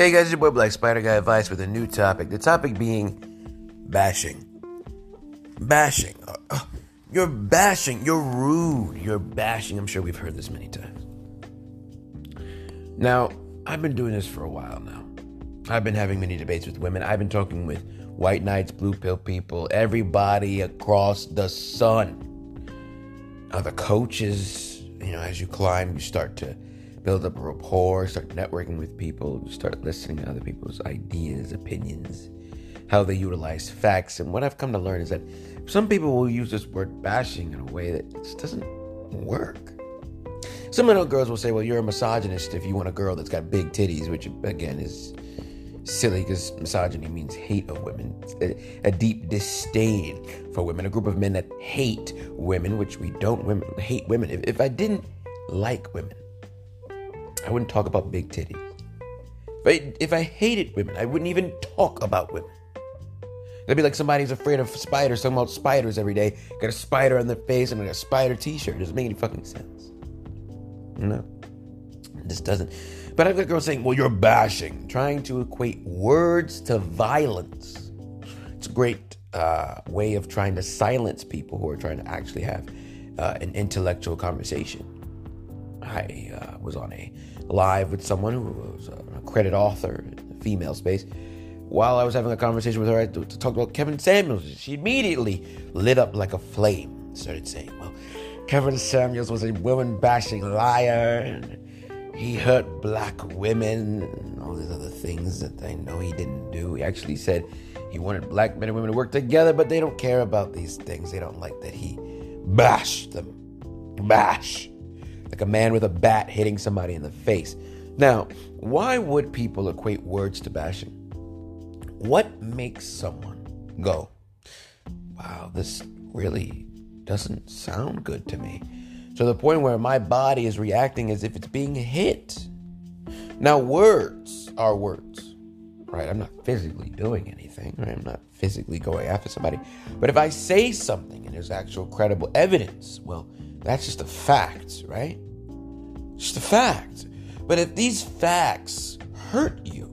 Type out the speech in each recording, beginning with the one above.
Hey guys, it's your boy Black Spider Guy Advice with a new topic. The topic being bashing. Bashing. Uh, uh, you're bashing. You're rude. You're bashing. I'm sure we've heard this many times. Now, I've been doing this for a while now. I've been having many debates with women. I've been talking with white knights, blue pill people, everybody across the sun. Other coaches, you know, as you climb, you start to build up rapport, start networking with people, start listening to other people's ideas, opinions, how they utilize facts. And what I've come to learn is that some people will use this word bashing in a way that just doesn't work. Some little girls will say, well, you're a misogynist if you want a girl that's got big titties, which again is silly because misogyny means hate of women, a, a, deep disdain for women, a group of men that hate women, which we don't women hate women. If, if I didn't like women, I wouldn't talk about big titties. If I, if I hated women, I wouldn't even talk about women. That'd be like somebody's afraid of spiders, talking about spiders every day. Got a spider on their face and got a spider t-shirt. It doesn't make any fucking sense. No. This doesn't. But I've got girls saying, well, you're bashing, trying to equate words to violence. It's a great uh, way of trying to silence people who are trying to actually have uh, an intellectual conversation. I uh, was on a live with someone who was a credit author in the female space. While I was having a conversation with her I talked about Kevin Samuels, she immediately lit up like a flame. Started saying, "Well, Kevin Samuels was a woman bashing liar, and he hurt black women, and all these other things that I know he didn't do." He actually said he wanted black men and women to work together, but they don't care about these things. They don't like that he bashed them. Bash like a man with a bat hitting somebody in the face. Now, why would people equate words to bashing? What makes someone go, wow, this really doesn't sound good to me? To the point where my body is reacting as if it's being hit. Now, words are words, right? I'm not physically doing anything, right? I'm not physically going after somebody. But if I say something and there's actual credible evidence, well, that's just a fact, right? Just a fact. But if these facts hurt you,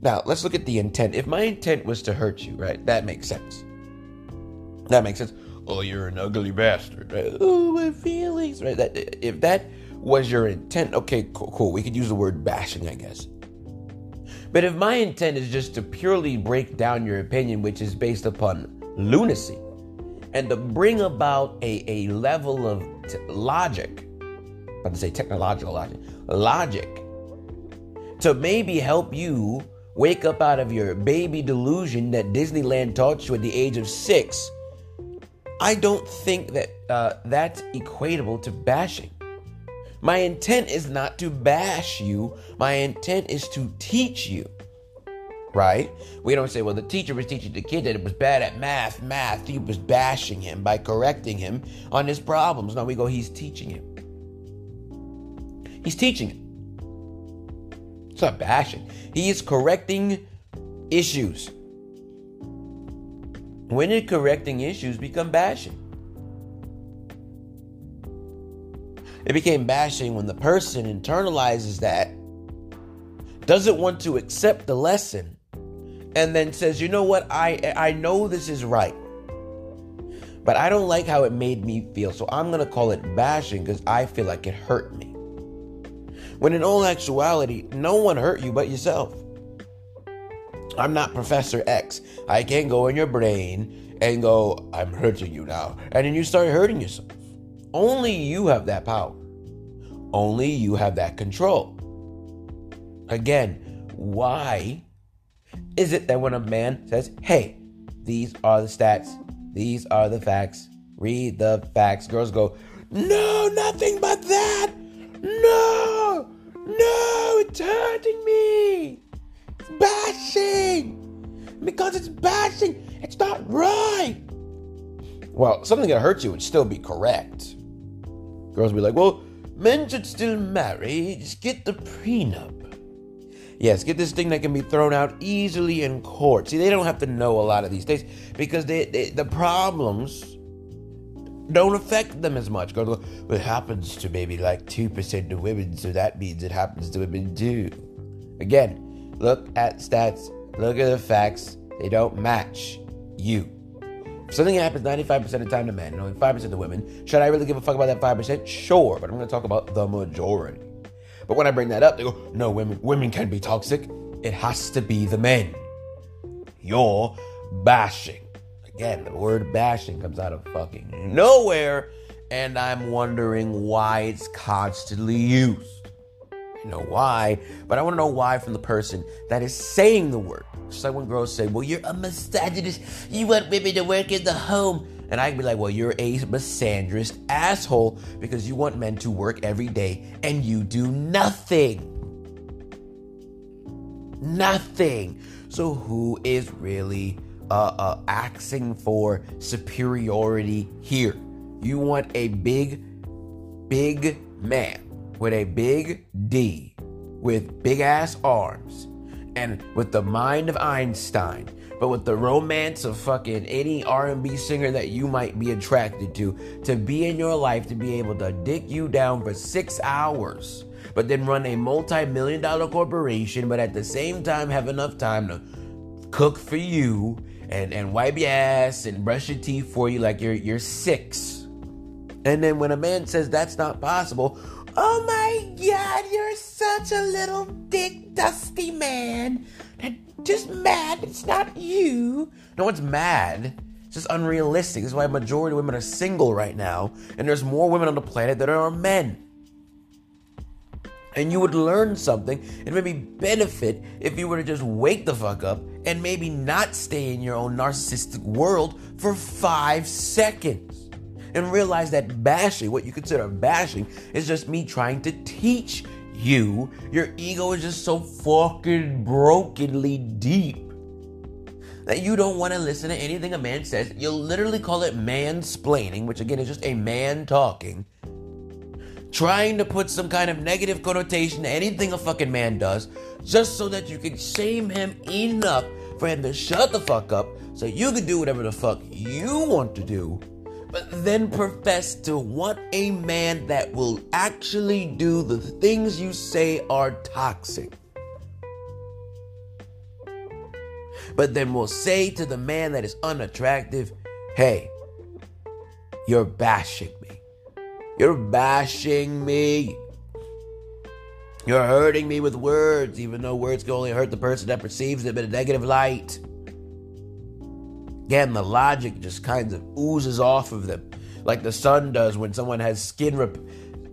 now let's look at the intent. If my intent was to hurt you, right, that makes sense. That makes sense. Oh, you're an ugly bastard. Right? Oh, my feelings. Right. That if that was your intent, okay, cool, cool. We could use the word bashing, I guess. But if my intent is just to purely break down your opinion, which is based upon lunacy, and to bring about a, a level of t- logic, about to say technological logic, logic, to maybe help you wake up out of your baby delusion that Disneyland taught you at the age of six, I don't think that uh, that's equatable to bashing. My intent is not to bash you, my intent is to teach you right? We don't say, well, the teacher was teaching the kid that it was bad at math, math. He was bashing him by correcting him on his problems. No, we go, he's teaching him. He's teaching him. It's not bashing. He is correcting issues. When you're correcting issues, become bashing. It became bashing when the person internalizes that, doesn't want to accept the lesson, and then says, "You know what? I I know this is right, but I don't like how it made me feel, so I'm gonna call it bashing because I feel like it hurt me." When in all actuality, no one hurt you but yourself. I'm not Professor X. I can't go in your brain and go, "I'm hurting you now," and then you start hurting yourself. Only you have that power. Only you have that control. Again, why is it that when a man says, hey, these are the stats, these are the facts, read the facts, girls go, no, nothing but that. No, no, it's hurting me. It's bashing. Because it's bashing, it's not right. Well, something that hurts you would still be correct. Girls would be like, well, men should still marry, just get the prenup. Yes, get this thing that can be thrown out easily in court. See, they don't have to know a lot of these things because they, they the problems don't affect them as much. Go, it happens to maybe like 2% of women, so that means it happens to women too. Again, Look at stats. Look at the facts. They don't match you. If something happens 95% of the time to men and only 5% to women, should I really give a fuck about that 5%? Sure, but I'm going to talk about the majority. But when I bring that up, they go, no, women, women can be toxic. It has to be the men. You're bashing. Again, the word bashing comes out of fucking nowhere, and I'm wondering why it's constantly used. I know why, but I want to know why from the person that is saying the word. Just like when girls say, Well, you're a misogynist, you want women to work in the home. And I can be like, Well, you're a misandrist asshole because you want men to work every day and you do nothing. Nothing. So, who is really uh, uh, asking for superiority here? You want a big, big man with a big D, with big ass arms, and with the mind of Einstein, but with the romance of fucking any R&B singer that you might be attracted to, to be in your life to be able to dick you down for six hours, but then run a multi-million dollar corporation, but at the same time have enough time to cook for you and, and wipe your ass and brush your teeth for you like you're you're six. And then when a man says that's not possible, Oh my god, you're such a little dick dusty man. Just mad it's not you. No one's mad. It's just unrealistic. This is why a majority of women are single right now, and there's more women on the planet than there are men. And you would learn something and maybe benefit if you were to just wake the fuck up and maybe not stay in your own narcissistic world for five seconds and realize that bashing, what you consider bashing, is just me trying to teach you. Your ego is just so fucking brokenly deep that you don't want to listen to anything a man says. You'll literally call it mansplaining, which again is just a man talking. Trying to put some kind of negative connotation to anything a fucking man does, just so that you can shame him enough for him to shut the fuck up so you can do whatever the fuck you want to do but then profess to want a man that will actually do the things you say are toxic. But then will say to the man that is unattractive, hey, you're bashing. You're bashing me. You're hurting me with words, even though words can only hurt the person that perceives them in a negative light. Again, the logic just kind of oozes off of them, like the sun does when someone has skin rep.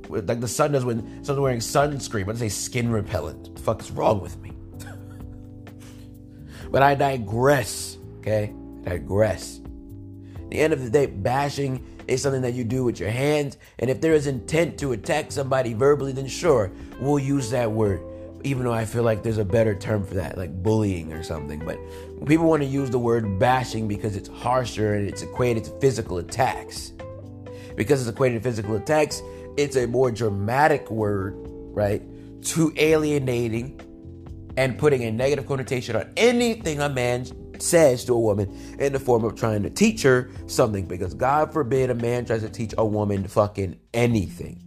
Like the sun does when someone's wearing sunscreen. What say skin repellent? What the fuck wrong with me? but I digress. Okay, I digress. At the end of the day, bashing is something that you do with your hands, and if there is intent to attack somebody verbally, then sure, we'll use that word even though I feel like there's a better term for that, like bullying or something. But people want to use the word bashing because it's harsher and it's equated to physical attacks. Because it's equated to physical attacks, it's a more dramatic word, right? To alienating and putting a negative connotation on anything a man says to a woman in the form of trying to teach her something. Because God forbid a man tries to teach a woman fucking anything.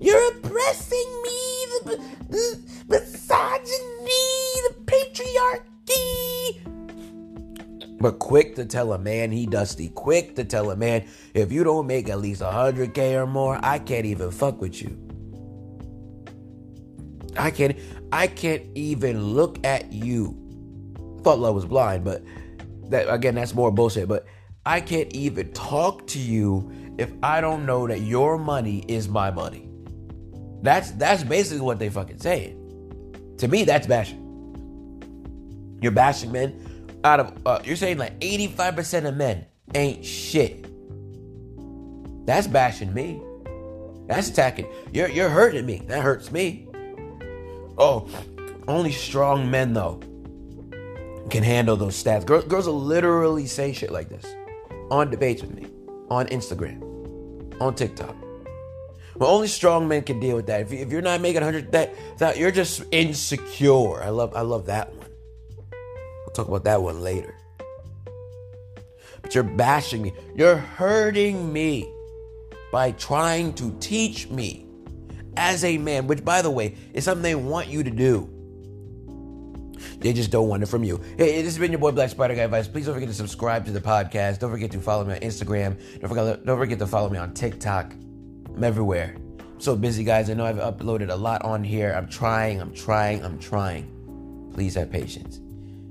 You're oppressing me the, the misogyny, the patriarchy. But quick to tell a man he dusty. Quick to tell a man if you don't make at least 100K or more, I can't even fuck with you. I can't I can't even look at you. Thought love was blind, but that again that's more bullshit. But I can't even talk to you if I don't know that your money is my money. That's that's basically what they fucking saying. To me, that's bashing. You're bashing men. Out of uh, you're saying like 85% of men ain't shit. That's bashing me. That's attacking. You're you're hurting me. That hurts me. Oh, only strong men though can handle those stats. Girls, girls will literally say shit like this on debates with me, on Instagram, on TikTok. Well, only strong men can deal with that. If, you, are not making 100, that, that you're just insecure. I love, I love that one. We'll talk about that one later. But you're bashing me. You're hurting me by trying to teach me as a man, which, by the way, is something they want you to do. They just don't want it from you. Hey, this has been your boy Black Spider Guy Advice. Please don't forget to subscribe to the podcast. Don't forget to follow me on Instagram. Don't forget, don't forget to follow me on TikTok. I'm everywhere. I'm so busy, guys. I know I've uploaded a lot on here. I'm trying, I'm trying, I'm trying. Please have patience.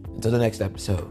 Until the next episode.